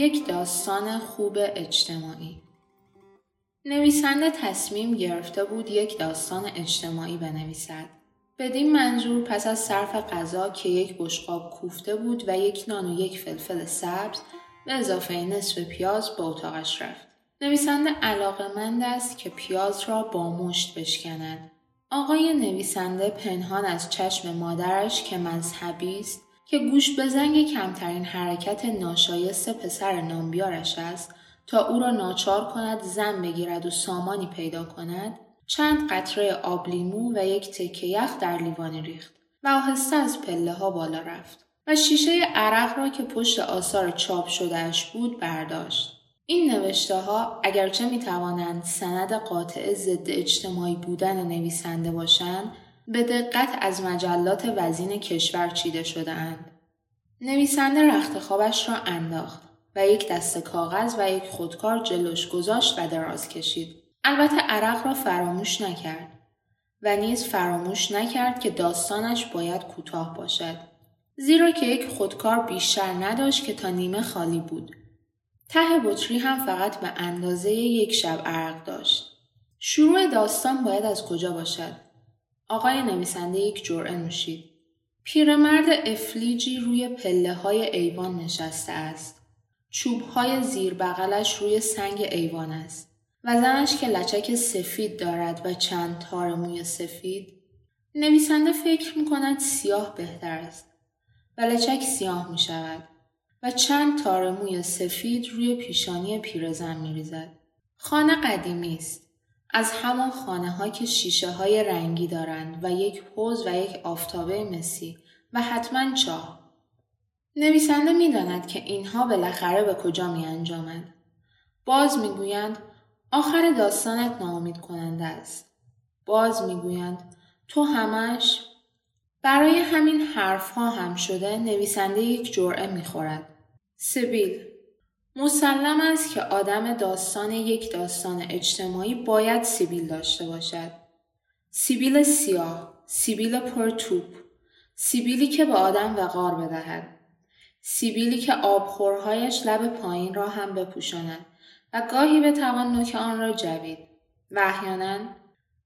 یک داستان خوب اجتماعی نویسنده تصمیم گرفته بود یک داستان اجتماعی بنویسد. بدین منظور پس از صرف غذا که یک بشقاب کوفته بود و یک نان و یک فلفل سبز به اضافه نصف پیاز به اتاقش رفت. نویسنده علاقمند است که پیاز را با مشت بشکند. آقای نویسنده پنهان از چشم مادرش که مذهبی است که گوش به زنگ کمترین حرکت ناشایست پسر نامبیارش است تا او را ناچار کند زن بگیرد و سامانی پیدا کند چند قطره آبلیمو و یک تکه یخ در لیوانی ریخت و آهسته از پله ها بالا رفت و شیشه عرق را که پشت آثار چاپ شدهش بود برداشت. این نوشته ها اگرچه می توانند سند قاطع ضد اجتماعی بودن نویسنده باشند به دقت از مجلات وزین کشور چیده شده اند. نویسنده رخت خوابش را انداخت و یک دست کاغذ و یک خودکار جلوش گذاشت و دراز کشید. البته عرق را فراموش نکرد و نیز فراموش نکرد که داستانش باید کوتاه باشد. زیرا که یک خودکار بیشتر نداشت که تا نیمه خالی بود. ته بطری هم فقط به اندازه یک شب عرق داشت. شروع داستان باید از کجا باشد؟ آقای نویسنده یک جرعه نوشید. پیرمرد افلیجی روی پله های ایوان نشسته است. چوب های زیر بغلش روی سنگ ایوان است و زنش که لچک سفید دارد و چند تار موی سفید نویسنده فکر می کند سیاه بهتر است و لچک سیاه می شود و چند تار موی سفید روی پیشانی پیرزن می ریزد. خانه قدیمی است. از همان خانه ها که شیشه های رنگی دارند و یک حوز و یک آفتابه مسی و حتما چاه. نویسنده می داند که اینها بالاخره به کجا می انجامند. باز می گویند آخر داستانت ناامید کننده است. باز می گویند تو همش برای همین حرف ها هم شده نویسنده یک جرعه می خورد. سبیل مسلم است که آدم داستان یک داستان اجتماعی باید سیبیل داشته باشد. سیبیل سیاه، سیبیل پرتوپ، سیبیلی که به آدم وقار بدهد. سیبیلی که آبخورهایش لب پایین را هم بپوشاند و گاهی به توان نوک آن را جوید و احیانا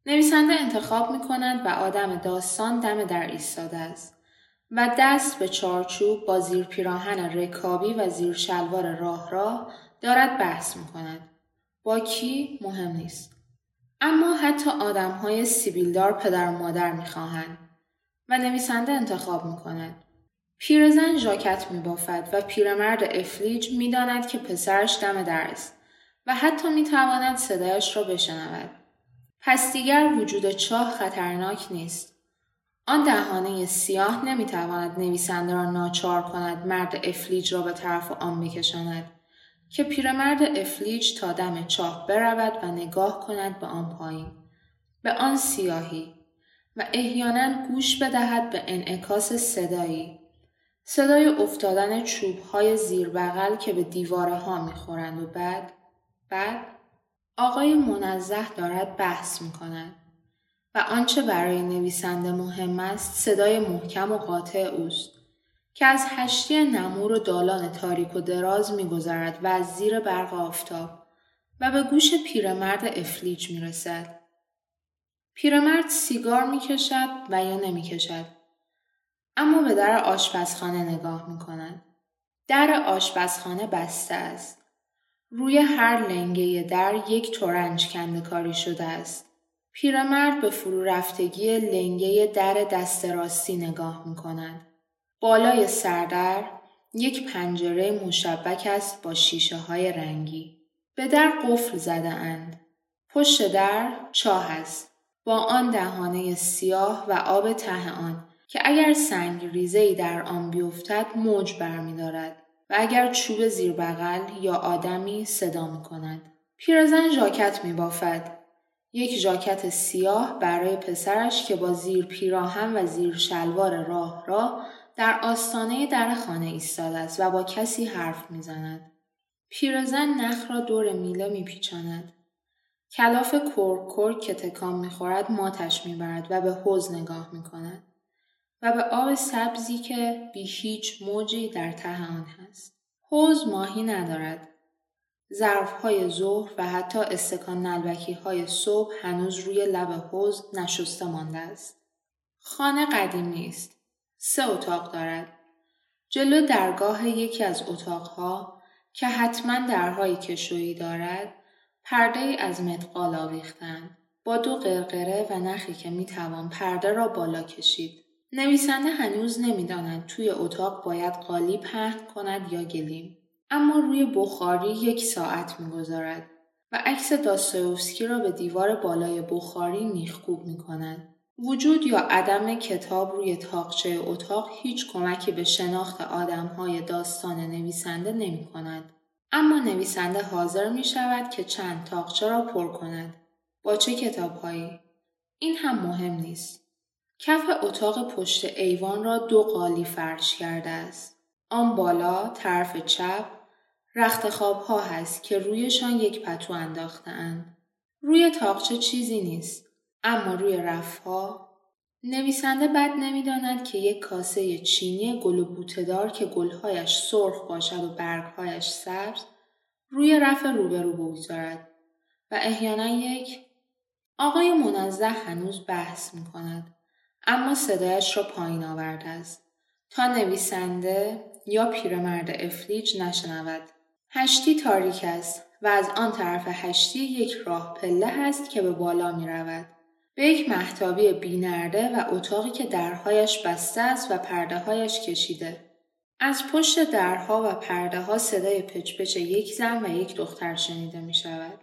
نویسنده انتخاب می کند و آدم داستان دم در ایستاده است. و دست به چارچوب با زیر پیراهن رکابی و زیر شلوار راه راه دارد بحث می کند. با کی مهم نیست. اما حتی آدم های سیبیلدار پدر و مادر می خواهند و نویسنده انتخاب می کند. پیرزن ژاکت می بافد و پیرمرد افلیج می داند که پسرش دم در است و حتی می تواند صدایش را بشنود. پس دیگر وجود چاه خطرناک نیست. آن دهانه سیاه نمی‌تواند نویسنده را ناچار کند مرد افلیج را به طرف آن بکشاند که پیرمرد افلیج تا دم چاه برود و نگاه کند به آن پایین به آن سیاهی و احیانا گوش بدهد به انعکاس صدایی صدای افتادن چوب های زیر بغل که به دیواره ها می‌خورند و بعد بعد آقای منزه دارد بحث می کند. و آنچه برای نویسنده مهم است صدای محکم و قاطع اوست که از هشتی نمور و دالان تاریک و دراز میگذرد و از زیر برق آفتاب و به گوش پیرمرد افلیج می رسد. پیرمرد سیگار می کشد و یا نمی کشد. اما به در آشپزخانه نگاه می کند. در آشپزخانه بسته است. روی هر لنگه در یک تورنج کنده کاری شده است. پیرمرد به فرو رفتگی لنگه در دست راستی نگاه می کند. بالای سردر یک پنجره مشبک است با شیشه های رنگی. به در قفل زده اند. پشت در چاه است. با آن دهانه سیاه و آب ته آن که اگر سنگ ریزهی در آن بیفتد موج برمیدارد و اگر چوب زیر بغل یا آدمی صدا می کند. پیرزن ژاکت می بافد. یک ژاکت سیاه برای پسرش که با زیر پیراهن و زیر شلوار راه راه در آستانه در خانه ایستاده است و با کسی حرف می‌زند. پیرزن نخ را دور میله میپیچاند. کلاف کرک کرک که تکان می‌خورد ماتش می‌برد و به حوز نگاه می‌کند و به آب سبزی که بی هیچ موجی در ته آن هست. حوز ماهی ندارد. ظرف های ظهر و حتی استکان نلبکی های صبح هنوز روی لب حوز نشسته مانده است. خانه قدیمی است. سه اتاق دارد. جلو درگاه یکی از اتاقها که حتما درهای کشویی دارد پرده ای از مدقال آویختند با دو قرقره و نخی که می‌توان پرده را بالا کشید. نویسنده هنوز نمی‌داند توی اتاق باید قالی پهن کند یا گلیم. اما روی بخاری یک ساعت می‌گذارد و عکس داستایوفسکی را به دیوار بالای بخاری میخکوب می کند. وجود یا عدم کتاب روی تاقچه اتاق هیچ کمکی به شناخت آدمهای داستان نویسنده نمی کند. اما نویسنده حاضر می شود که چند تاقچه را پر کند. با چه کتابهایی؟ این هم مهم نیست. کف اتاق پشت ایوان را دو قالی فرش کرده است. آن بالا طرف چپ رخت خواب ها هست که رویشان یک پتو انداختهاند. روی تاقچه چیزی نیست. اما روی رفها نویسنده بد نمی‌داند که یک کاسه چینی گل و بوتهدار که گلهایش سرخ باشد و برگهایش سبز روی رف روبرو بگذارد و احیانا یک آقای منزه هنوز بحث می کند اما صدایش را پایین آورده است تا نویسنده یا پیرمرد افلیج نشنود هشتی تاریک است و از آن طرف هشتی یک راه پله هست که به بالا می رود. به یک محتابی بینرده و اتاقی که درهایش بسته است و پرده هایش کشیده. از پشت درها و پرده ها صدای پچپچ یک زن و یک دختر شنیده می شود.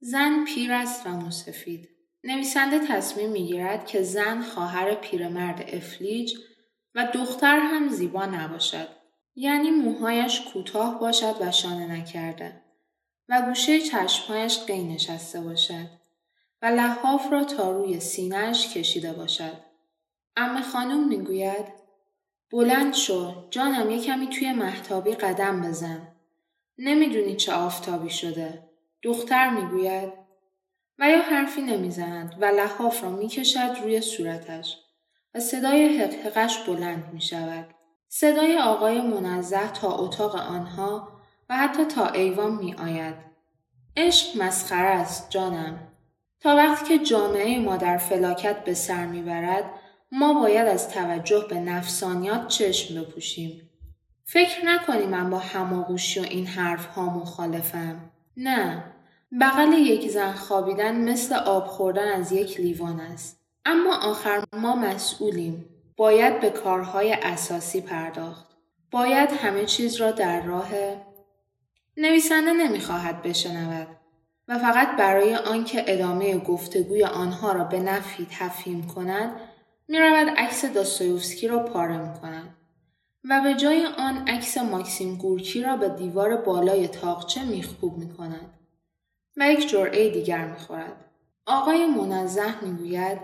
زن پیر است و مصفید. نویسنده تصمیم می گیرد که زن خواهر پیرمرد افلیج و دختر هم زیبا نباشد. یعنی موهایش کوتاه باشد و شانه نکرده و گوشه چشمهایش قی نشسته باشد. و لحاف را تا روی سینهش کشیده باشد. اما خانم می‌گوید بلند شو جانم یه کمی توی محتابی قدم بزن. نمی‌دونی چه آفتابی شده. دختر می‌گوید و یا حرفی نمی‌زند و لحاف را می‌کشد روی صورتش و صدای حقحقش بلند می شود. صدای آقای منزه تا اتاق آنها و حتی تا ایوان می آید. عشق مسخره است جانم. تا وقتی که جامعه ما در فلاکت به سر می‌برد ما باید از توجه به نفسانیات چشم بپوشیم. فکر نکنی من با هماغوشی و این حرف ها مخالفم. نه. بغل یک زن خوابیدن مثل آب خوردن از یک لیوان است. اما آخر ما مسئولیم. باید به کارهای اساسی پرداخت. باید همه چیز را در راه نویسنده نمی‌خواهد بشنود. و فقط برای آنکه ادامه گفتگوی آنها را به نفی تفهیم کند می رود عکس داستایوفسکی را پاره می کند و به جای آن عکس ماکسیم گورکی را به دیوار بالای تاقچه می کند و یک جرعه دیگر می خورد. آقای منزه می گوید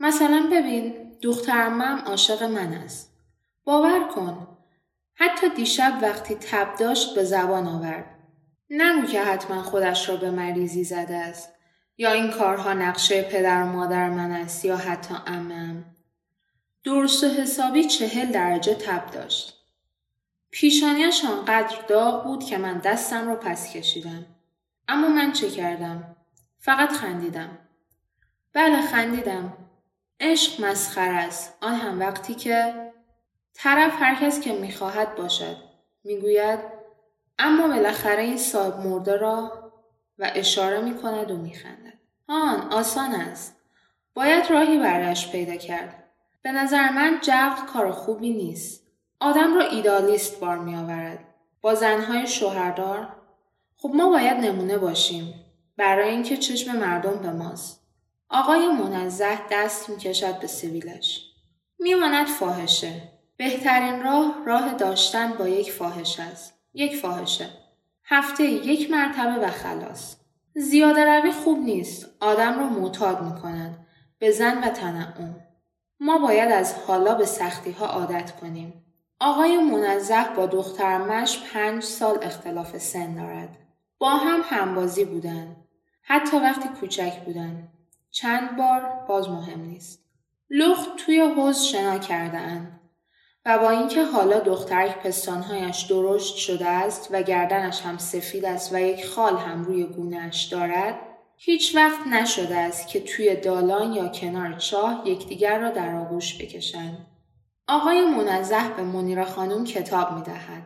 مثلا ببین دخترمم عاشق من است. باور کن. حتی دیشب وقتی تب داشت به زبان آورد. نگو که حتما خودش را به مریضی زده است یا این کارها نقشه پدر و مادر من است یا حتی امم درست و حسابی چهل درجه تب داشت پیشانیش آنقدر داغ بود که من دستم را پس کشیدم اما من چه کردم؟ فقط خندیدم. بله خندیدم. عشق مسخر است. آن هم وقتی که طرف هر کس که می‌خواهد باشد. می‌گوید اما بالاخره این صاحب مرده را و اشاره می کند و میخندد. آن آسان است. باید راهی برش پیدا کرد. به نظر من جغل کار خوبی نیست. آدم را ایدالیست بار می آورد. با زنهای شوهردار خب ما باید نمونه باشیم برای اینکه چشم مردم به ماست. آقای منزه دست می کشد به سویلش. میماند فاحشه. بهترین راه راه داشتن با یک فاحش است. یک فاحشه. هفته یک مرتبه و خلاص. زیاده روی خوب نیست. آدم را معتاد می کنند. به زن و تنعم. ما باید از حالا به سختی ها عادت کنیم. آقای منزه با دخترمش پنج سال اختلاف سن دارد. با هم همبازی بودن. حتی وقتی کوچک بودن. چند بار باز مهم نیست. لخت توی حوز شنا کرده اند. و با اینکه حالا دخترک پستانهایش درشت شده است و گردنش هم سفید است و یک خال هم روی گونهش دارد هیچ وقت نشده است که توی دالان یا کنار چاه یکدیگر را در آغوش بکشند. آقای منزه به منیر خانم کتاب می دهد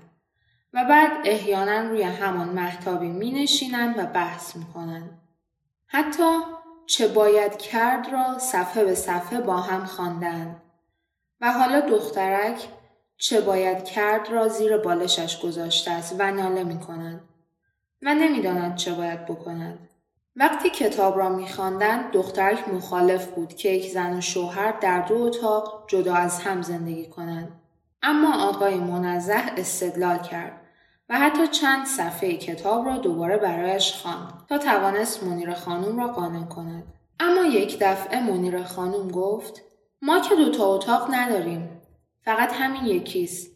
و بعد احیانا روی همان محتابی می نشینند و بحث می کنند. حتی چه باید کرد را صفحه به صفحه با هم خواندند. و حالا دخترک چه باید کرد را زیر بالشش گذاشته است و ناله می کند و نمی‌داند چه باید بکند. وقتی کتاب را میخواندند دخترک مخالف بود که یک زن و شوهر در دو اتاق جدا از هم زندگی کنند. اما آقای منزه استدلال کرد. و حتی چند صفحه کتاب را دوباره برایش خواند تا توانست منیر خانم را قانع کند اما یک دفعه منیر خانم گفت ما که دوتا اتاق نداریم فقط همین یکیست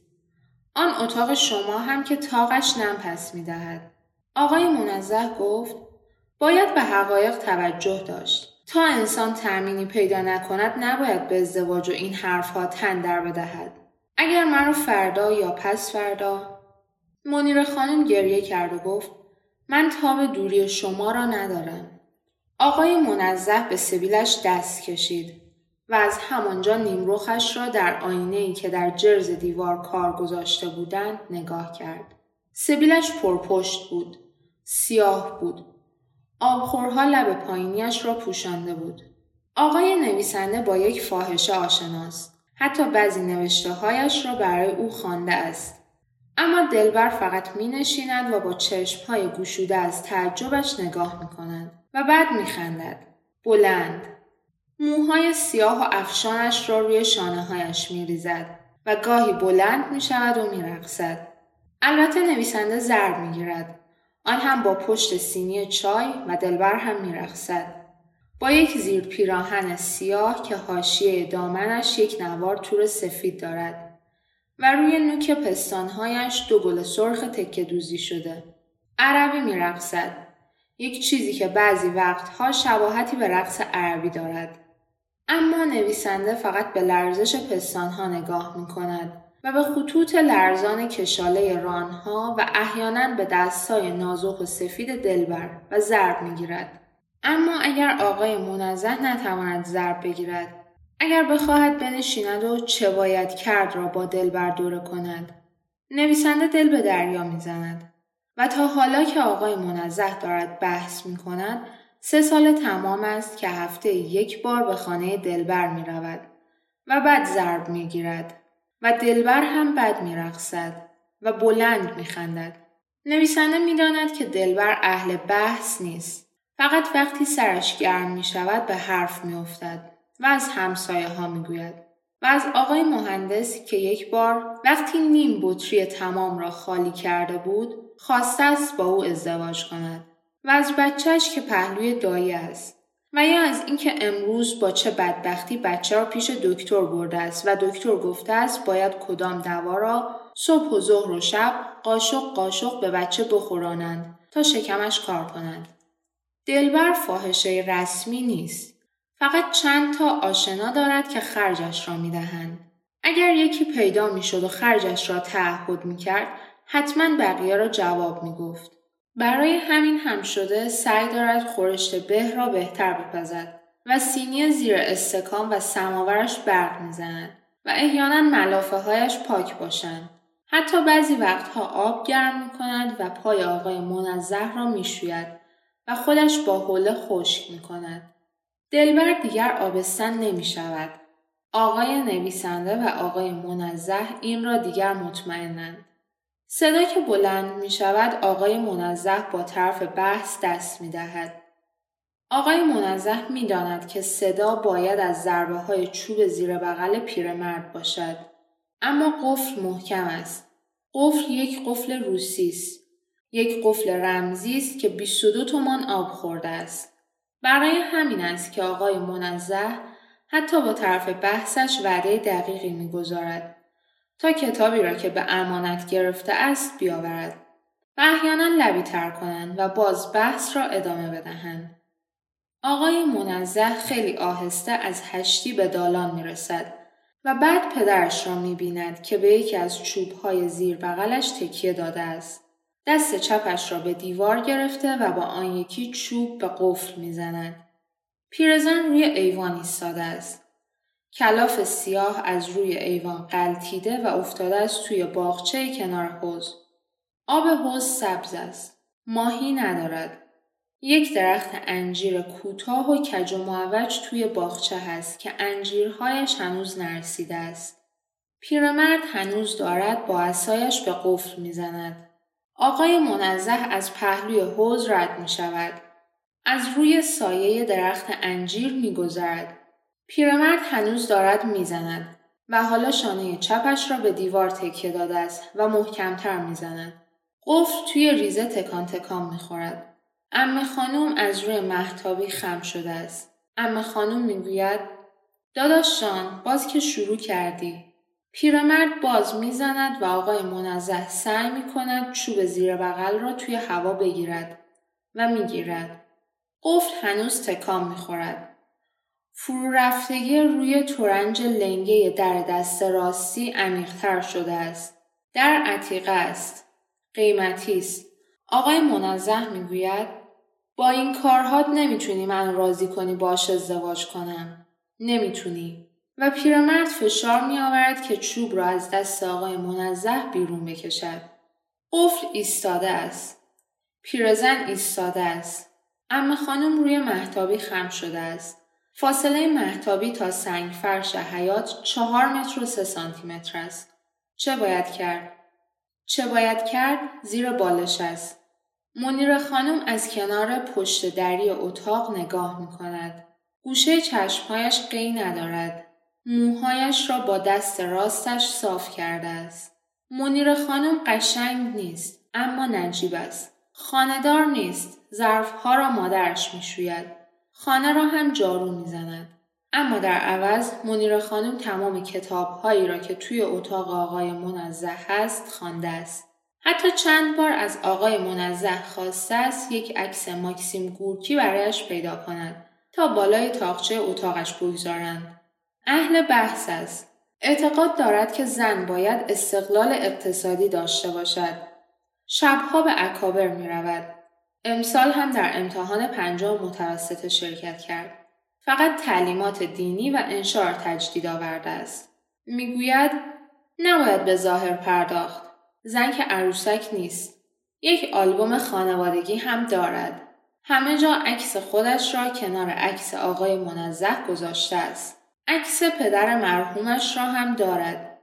آن اتاق شما هم که تاقش نم پس می‌دهد آقای منزه گفت باید به حقایق توجه داشت. تا انسان تأمینی پیدا نکند نباید به ازدواج و این حرفها تن در بدهد. اگر مرا فردا یا پس فردا منیر خانم گریه کرد و گفت من تاب دوری شما را ندارم. آقای منزه به سبیلش دست کشید و از همانجا نیمروخش را در آینه ای که در جرز دیوار کار گذاشته بودند نگاه کرد. سبیلش پرپشت بود. سیاه بود. آبخورها لب پایینیش را پوشانده بود. آقای نویسنده با یک فاحشه آشناست. حتی بعضی نوشته هایش را برای او خوانده است. اما دلبر فقط می نشیند و با چشم های گشوده از تعجبش نگاه می کند و بعد می خندد. بلند. موهای سیاه و افشانش را روی شانه هایش می ریزد و گاهی بلند می شود و می رقصد. البته نویسنده ضرب می گیرد آن هم با پشت سینی چای و دلبر هم میرقصد با یک زیر پیراهن سیاه که حاشیه دامنش یک نوار تور سفید دارد و روی نوک پستانهایش دو گل سرخ تکه دوزی شده. عربی میرقصد یک چیزی که بعضی وقتها شباهتی به رقص عربی دارد. اما نویسنده فقط به لرزش پستانها نگاه می کند و به خطوط لرزان کشاله رانها و احیانا به دستای نازک و سفید دلبر و ضرب می‌گیرد اما اگر آقای منزه نتواند ضرب بگیرد اگر بخواهد بنشیند و چه باید کرد را با دلبر دوره کند. نویسنده دل به دریا می‌زند و تا حالا که آقای منزه دارد بحث می کند سه سال تمام است که هفته یک بار به خانه دلبر می رود و بعد ضرب می گیرد. و دلبر هم بد میرقصد و بلند میخندد. نویسنده می‌داند که دلبر اهل بحث نیست. فقط وقتی سرش گرم می شود به حرف می افتد و از همسایه ها می گوید. و از آقای مهندس که یک بار وقتی نیم بطری تمام را خالی کرده بود خواسته است با او ازدواج کند و از بچهش که پهلوی دایی است و یا از اینکه امروز با چه بدبختی بچه را پیش دکتر برده است و دکتر گفته است باید کدام دوا را صبح و ظهر و شب قاشق قاشق به بچه بخورانند تا شکمش کار کنند. دلبر فاحشه رسمی نیست. فقط چند تا آشنا دارد که خرجش را می‌دهند. اگر یکی پیدا می‌شد و خرجش را تعهد می‌کرد حتما بقیه را جواب می‌گفت. برای همین هم شده سعی دارد خورشت به را بهتر بپزد و سینی زیر استکان و سماورش برق می‌زند و احیانا ملافه هایش پاک باشند. حتی بعضی وقتها آب گرم می کند و پای آقای منزه را می شوید و خودش با حوله خشک می کند. دلبر دیگر آبستن نمی شود. آقای نویسنده و آقای منزه این را دیگر مطمئنند. صدا که بلند می شود آقای منزه با طرف بحث دست می دهد. آقای منزه می داند که صدا باید از ضربه های چوب زیر بغل پیرمرد باشد. اما قفل محکم است. قفل یک قفل روسی است. یک قفل رمزی است که 22 تومان آب خورده است. برای همین است که آقای منزه حتی با طرف بحثش وعده دقیقی می‌گذارد تا کتابی را که به امانت گرفته است بیاورد و احیانا لبی تر کنند و باز بحث را ادامه بدهند. آقای منزه خیلی آهسته از هشتی به دالان می رسد و بعد پدرش را می بیند که به یکی از چوبهای زیر بغلش تکیه داده است. دست چپش را به دیوار گرفته و با آن یکی چوب به قفل می زند. پیرزن روی ایوان ایستاده است. کلاف سیاه از روی ایوان قلتیده و افتاده است توی باغچه کنار حوز. آب حوز سبز است. ماهی ندارد. یک درخت انجیر کوتاه و کج و معوج توی باغچه هست که انجیرهایش هنوز نرسیده است. پیرمرد هنوز دارد با اسایش به قفل می‌زند. آقای منزه از پهلوی حوز رد می شود. از روی سایه درخت انجیر می گذرد. پیرمرد هنوز دارد می‌زند و حالا شانه چپش را به دیوار تکیه داده است و محکمتر می‌زند. قفل توی ریزه تکان تکان می‌خورد. ام خانم از روی محتابی خم شده است. ام خانم می‌گوید داداش جان باز که شروع کردی. پیرمرد باز می‌زند و آقای منزه سعی می کند چوب زیر بغل را توی هوا بگیرد و می‌گیرد. قفل هنوز تکان می‌خورد. فرو رفتگی روی تورنج لنگه در دست راستی عمیقتر شده است. در عتیقه است. قیمتی است. آقای منزه می‌گوید با این کارهات نمی‌تونی من راضی کنی باش ازدواج کنم. نمی‌تونی. و پیرمرد فشار می آورد که چوب را از دست آقای منزه بیرون بکشد. قفل ایستاده است. پیرزن ایستاده است. اما خانم روی محتابی خم شده است. فاصله محتابی تا سنگ فرش حیات چهار متر و سه سانتی متر است. چه باید کرد؟ چه باید کرد؟ زیر بالش است. منیر خانم از کنار پشت دری اتاق نگاه می کند. گوشه چشمهایش قی ندارد. موهایش را با دست راستش صاف کرده است. منیر خانم قشنگ نیست اما نجیب است. خاندار نیست. ظرفها را مادرش می شوید. خانه را هم جارو می زند. اما در عوض منیر خانم تمام کتابهایی را که توی اتاق آقای منزه هست خوانده است. حتی چند بار از آقای منزه خواسته است یک عکس ماکسیم گورکی برایش پیدا کند تا بالای تاقچه اتاقش بگذارند. اهل بحث است. اعتقاد دارد که زن باید استقلال اقتصادی داشته باشد. شبها به اکابر می رود. امسال هم در امتحان پنجم متوسط شرکت کرد. فقط تعلیمات دینی و انشار تجدید آورده است. می‌گوید نباید به ظاهر پرداخت. زن که عروسک نیست. یک آلبوم خانوادگی هم دارد. همه جا عکس خودش را کنار عکس آقای منزه گذاشته است. عکس پدر مرحومش را هم دارد.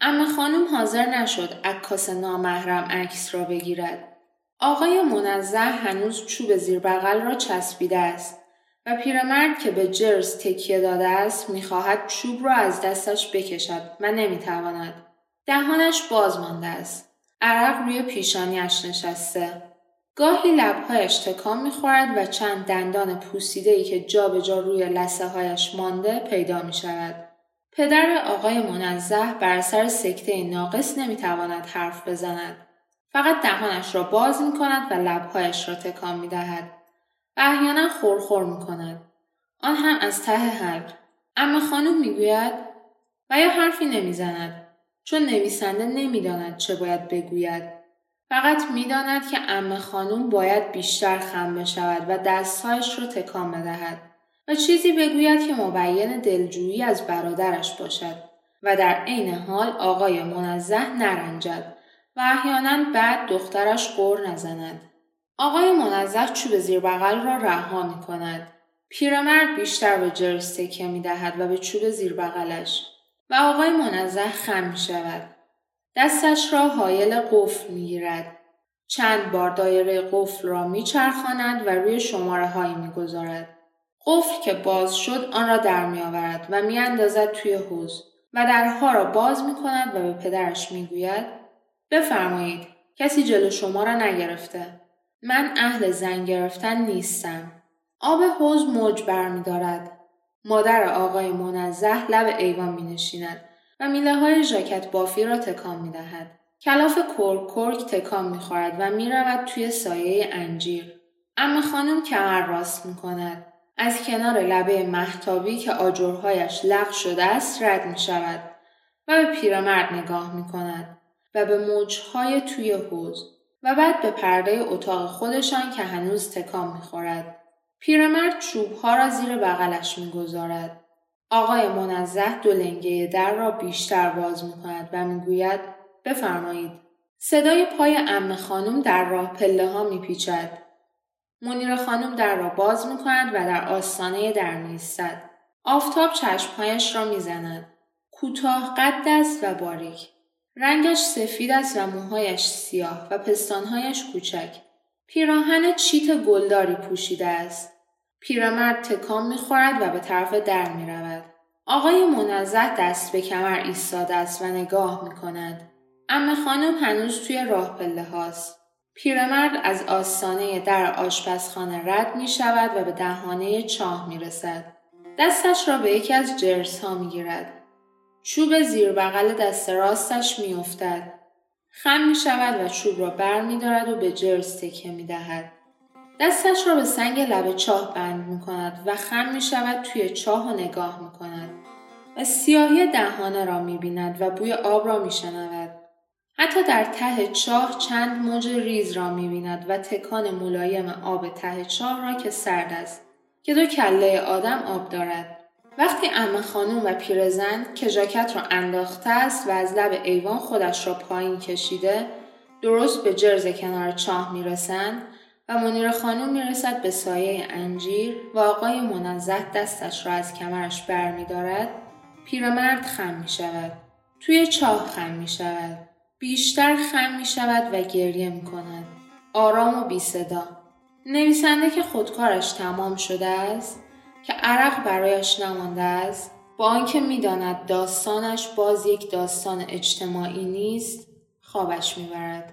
اما خانم حاضر نشد عکاس نامحرم عکس را بگیرد. آقای منزه هنوز چوب زیر بغل را چسبیده است و پیرمرد که به جرز تکیه داده است می‌خواهد چوب را از دستش بکشد و نمی‌تواند. دهانش باز مانده است. عرق روی پیشانیش نشسته. گاهی لبهایش تکان می‌خورد و چند دندان پوسیده ای که جابجا جا روی لسه هایش مانده پیدا می شود. پدر آقای منزه بر سر سکته ناقص نمی‌تواند حرف بزند. فقط دهانش را باز می کند و لبهایش را تکان می دهد. و احیانا خورخور می کند. آن هم از ته حلق. اما خانم می گوید و یا حرفی نمی‌زند چون نویسنده نمی‌داند چه باید بگوید فقط می‌داند که ام خانوم باید بیشتر خم بشود و دستهایش را تکان بدهد و چیزی بگوید که مبین دلجویی از برادرش باشد و در عین حال آقای منزه نرنجد و احیانا بعد دخترش قور نزند. آقای منزه چوب زیر بغل را رها می کند. پیرمرد بیشتر به جرس تکیه می دهد و به چوب زیر بغلش و آقای منزه خم می شود. دستش را حایل قفل می گیرد. چند بار دایره قفل را می چرخاند و روی شماره هایی می گذارد. قفل که باز شد آن را در می آورد و می اندازد توی حوز و درها را باز می کند و به پدرش می گوید بفرمایید کسی جلو شما را نگرفته. من اهل زن گرفتن نیستم. آب حوز موج برمیدارد. مادر آقای منزه لب ایوان می نشیند و میله های ژاکت بافی را تکان می دهد. کلاف کرک کرک تکان می خورد و می رود توی سایه انجیر. اما خانم کمر راست می کند. از کنار لبه محتابی که آجرهایش لغ شده است رد می شود و به پیرمرد نگاه می کند و به موجهای توی حوز و بعد به پرده اتاق خودشان که هنوز تکان می خورد. پیرمرد چوبها را زیر بغلش می گذارد. آقای منزه دو لنگه در را بیشتر باز می کند و می گوید بفرمایید. صدای پای ام خانم در راه پله ها می پیچد. منیر خانم در را باز می کند و در آستانه در می آفتاب چشمهایش را می زند. کوتاه قد است و باریک. رنگش سفید است و موهایش سیاه و پستانهایش کوچک. پیراهن چیت گلداری پوشیده است. پیرمرد تکان می‌خورد و به طرف در می رود. آقای منزه دست به کمر ایستاده است و نگاه می کند. ام خانم هنوز توی راه پله هاست. پیرمرد از آستانه در آشپزخانه رد می شود و به دهانه چاه می رسد. دستش را به یکی از جرس ها می گیرد. چوب زیر بغل دست راستش می افتد. خم می شود و چوب را بر می دارد و به جرس تکه می دهد. دستش را به سنگ لب چاه بند می کند و خم می شود توی چاه و نگاه می کند و سیاهی دهانه را می بیند و بوی آب را می شنود. حتی در ته چاه چند موج ریز را می بیند و تکان ملایم آب ته چاه را که سرد است که دو کله آدم آب دارد. وقتی ام خانوم و پیرزن که ژاکت را انداخته است و از لب ایوان خودش را پایین کشیده درست به جرز کنار چاه می‌رسند و منیر خانوم می‌رسد به سایه انجیر و آقای منزه دستش را از کمرش بر می دارد پیرمرد خم می شود. توی چاه خم می شود. بیشتر خم می شود و گریه می کند. آرام و بی صدا. نویسنده که خودکارش تمام شده است که عرق برایش نمانده است با آنکه می‌داند داستانش باز یک داستان اجتماعی نیست خوابش می‌برد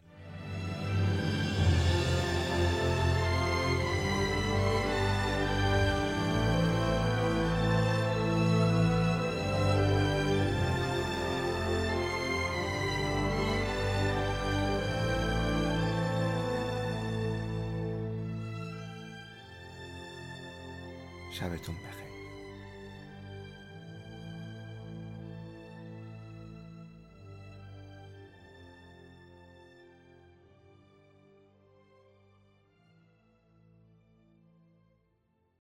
شبتون بخیر.